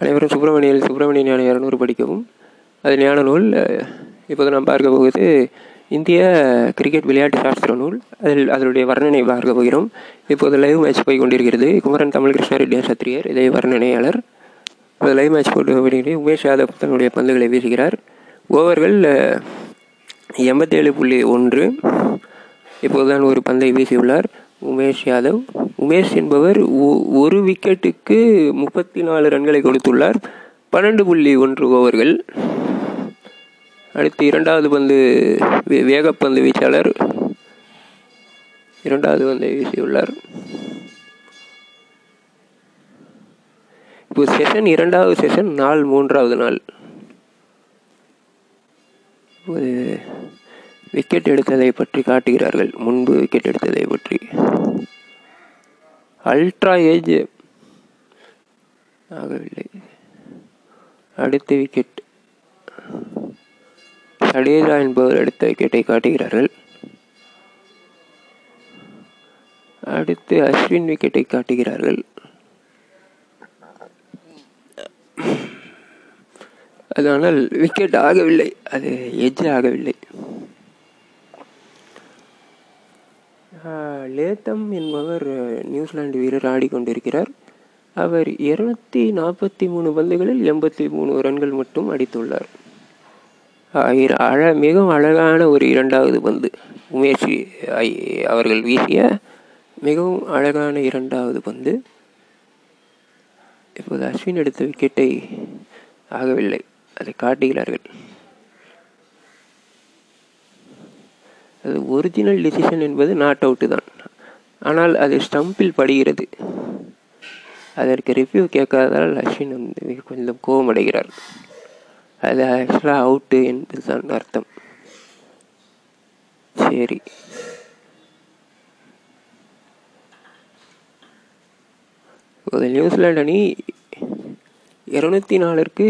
அனைவரும் சுப்பிரமணியல் சுப்பிரமணிய ஞான இரநூறு படிக்கவும். அது ஞான நூல் இப்போது நாம் பார்க்க போகுது இந்திய கிரிக்கெட் விளையாட்டு சாஸ்திர நூல். அதில் அதனுடைய வர்ணனை பார்க்க போகிறோம். இப்போது லைவ் மேட்ச் போய் கொண்டிருக்கிறது. குமரன் தமிழ் கிருஷ்ணரெட்டி சத்திரியர் இதை வர்ணனையாளர். இப்போது லைவ் மேட்ச் போட்டு போட்டிருக்கிறேன் உமேஷ் யாதவ் தன்னுடைய பந்துகளை வீசுகிறார். ஓவர்கள் எண்பத்தேழு புள்ளி ஒன்று. இப்போதுதான் ஒரு பந்தை வீசியுள்ளார் உமேஷ் யாதவ். உமேஷ் என்பவர் ஒ- ஒரு விக்கெட்டுக்கு முப்பத்தி நாலு ரன்களை கொடுத்துள்ளார். பன்னெண்டு புள்ளி ஒன்று ஓவர்கள். அடுத்து இரண்டாவது பந்து வேகப்பந்து வீச்சாளர். இரண்டாவது பந்தை வீசியுள்ளார். இப்போ செஷன் இரண்டாவது செஷன் நாள் மூன்றாவது நாள். ஒரு விக்கெட் எடுத்ததை பற்றி காட்டுகிறார்கள். முன்பு விக்கெட் எடுத்ததை பற்றி. அல்ட்ரா ஏஜ் ஆகவில்லை. அடுத்த விக்கெட் சடேஜா என்பவர் அடுத்த விக்கெட்டை காட்டுகிறார்கள். அடுத்து அஸ்வின் விக்கெட்டை காட்டுகிறார்கள். அதனால் விக்கெட் ஆகவில்லை. அது எஜ் ஆகவில்லை. லேத்தம் என்பவர் நியூசிலாந்து வீரர் ஆடிக்கொண்டிருக்கிறார். அவர் இருநூத்தி நாற்பத்தி மூணு பந்துகளில் எண்பத்தி மூணு ரன்கள் மட்டும் அடித்துள்ளார். அழ மிகவும் அழகான ஒரு இரண்டாவது பந்து. உமேஷ் அவர்கள் வீசிய மிகவும் அழகான இரண்டாவது பந்து. இப்போது அஸ்வின் எடுத்த விக்கெட்டை ஆகவில்லை. அதை காட்டுகிறார்கள். அது ஒரிஜினல் டிசிஷன் என்பது நாட் அவுட்டு தான். ஆனால் அது ஸ்டம்பில் படுகிறது. அதற்கு ரிவ்யூ கேட்காததால் அஸ்வின் வந்து கொஞ்சம் கோபமடைகிறார் அது ஆக்சுவலாக அவுட்டு என்பது தான் அர்த்தம். சரி. நியூசிலாந்து அணி இருநூத்தி நாலிற்கு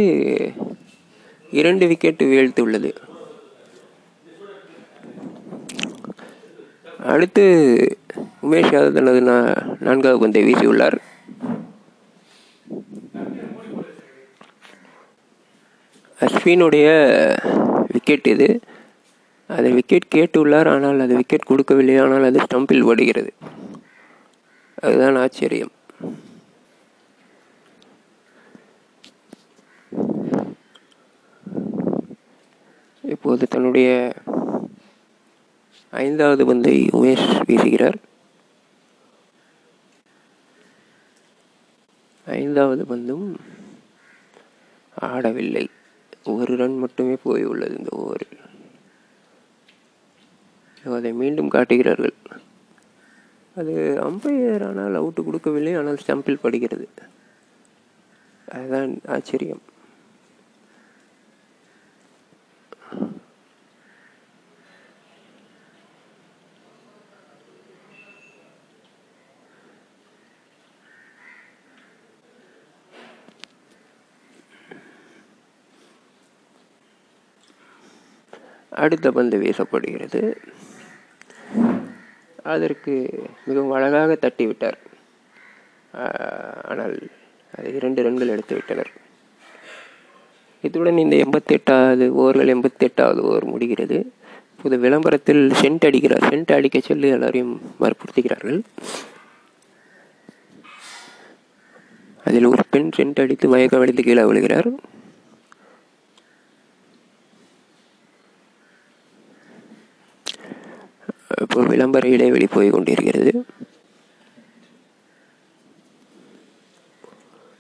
இரண்டு விக்கெட் வீழ்த்துள்ளது. அடுத்து உமேஷ் யாதவ் தனது நான்காவது பந்தை வீசியுள்ளார். அஸ்வினுடைய விக்கெட் இது. அது விக்கெட் கேட்டுள்ளார் ஆனால் அது விக்கெட் கொடுக்கவில்லை. ஆனால் அது ஸ்டம்பில் ஓடுகிறது. அதுதான் ஆச்சரியம். இப்போது தன்னுடைய ஐந்தாவது பந்தை உமேஷ் வீசுகிறார். ஐந்தாவது பந்தும் ஆடவில்லை. ஒரு ரன் மட்டுமே போய் உள்ளது இந்த ஓவரில். அதை மீண்டும் காட்டுகிறார்கள். அது அம்பையர் ஆனால் அவுட்டு கொடுக்கவில்லை ஆனால் ஸ்டம்பில் படுகிறது. அதுதான் ஆச்சரியம். அடுத்த பந்து வீசப்படுகிறது. அதற்கு மிகவும் அழகாக தட்டிவிட்டார். ஆனால் அது இரண்டு ரன்கள் எடுத்து விட்டனர். இத்துடன் இந்த எண்பத்தி எட்டாவது ஓவர்கள் எண்பத்தி எட்டாவது ஓவர் முடிகிறது. புது விளம்பரத்தில் சென்ட் அடிக்கிறார். சென்ட் அடிக்க சொல்லி எல்லாரையும் வற்புறுத்துகிறார்கள். அதில் ஒரு பெண் சென்ட் அடித்து மயக்க அடித்து கீழே விழுகிறார். இப்போ விளம்பர இடைவெளி போய் கொண்டிருக்கிறது.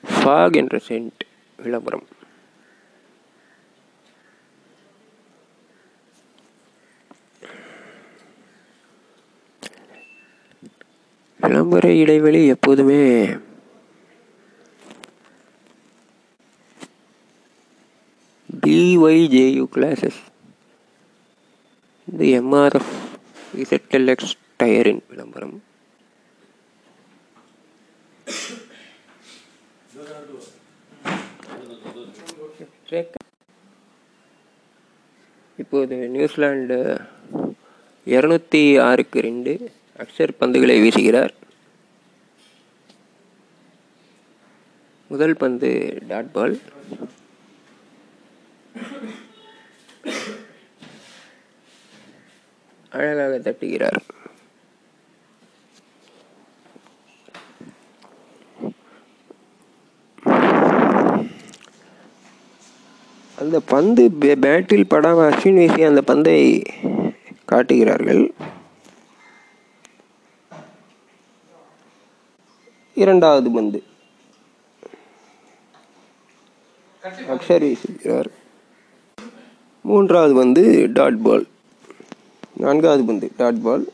ஃபாக் என்ற சென்ட் விளம்பரம். விளம்பர இடைவெளி எப்போதுமே பிஒய்ஜேயு கிளாஸஸ் இந்த எம்ஆர்எஃப் இசட்எல்எக்ஸ் டயரின் விளம்பரம். இப்போது நியூசிலாந்து இரநூத்தி ஆறுக்கு ரெண்டு அக்ஷர் பந்துகளை வீசுகிறார். முதல் பந்து டாட் பால். அழகாக தட்டுகிறார். அந்த பந்து பேட்டில் படாமல் அஸ்வின் வீசி அந்த பந்தை காட்டுகிறார்கள். இரண்டாவது பந்து. அக்ஷர் வீசுகிறார். மூன்றாவது பந்து டாட் பால். நான்காவது பந்து டாட் பால்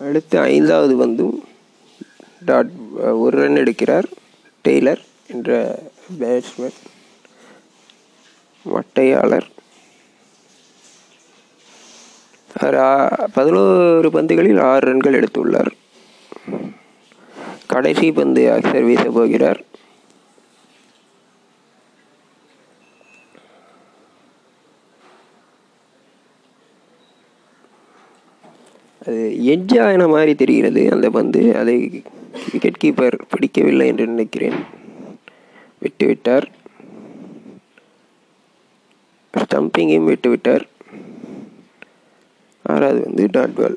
அடுத்து ஐந்தாவது பந்தும் டாட் ஒரு ரன் எடுக்கிறார் டெய்லர் என்ற பேட்ஸ்மேன் மட்டையாளர் பதினோரு பந்துகளில் ஆறு ரன்கள் எடுத்துள்ளார். கடைசி பந்து அக்சர் வீச போகிறார். அது எட்ஜா என மாதிரி தெரிகிறது அந்த பந்து. அதை விக்கெட் கீப்பர் பிடிக்கவில்லை என்று நினைக்கிறேன். விட்டுவிட்டார். ஸ்டம்பிங்கையும் விட்டுவிட்டார். ஆறாவது வந்து டாட் பால்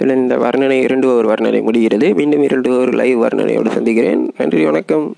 இந்த வர்ணனை இரண்டு ஓவர் வர்ணனை முடிகிறது. மீண்டும் இரண்டு ஓவர் லைவ் வர்ணனையோடு சந்திக்கிறேன். நன்றி வணக்கம்.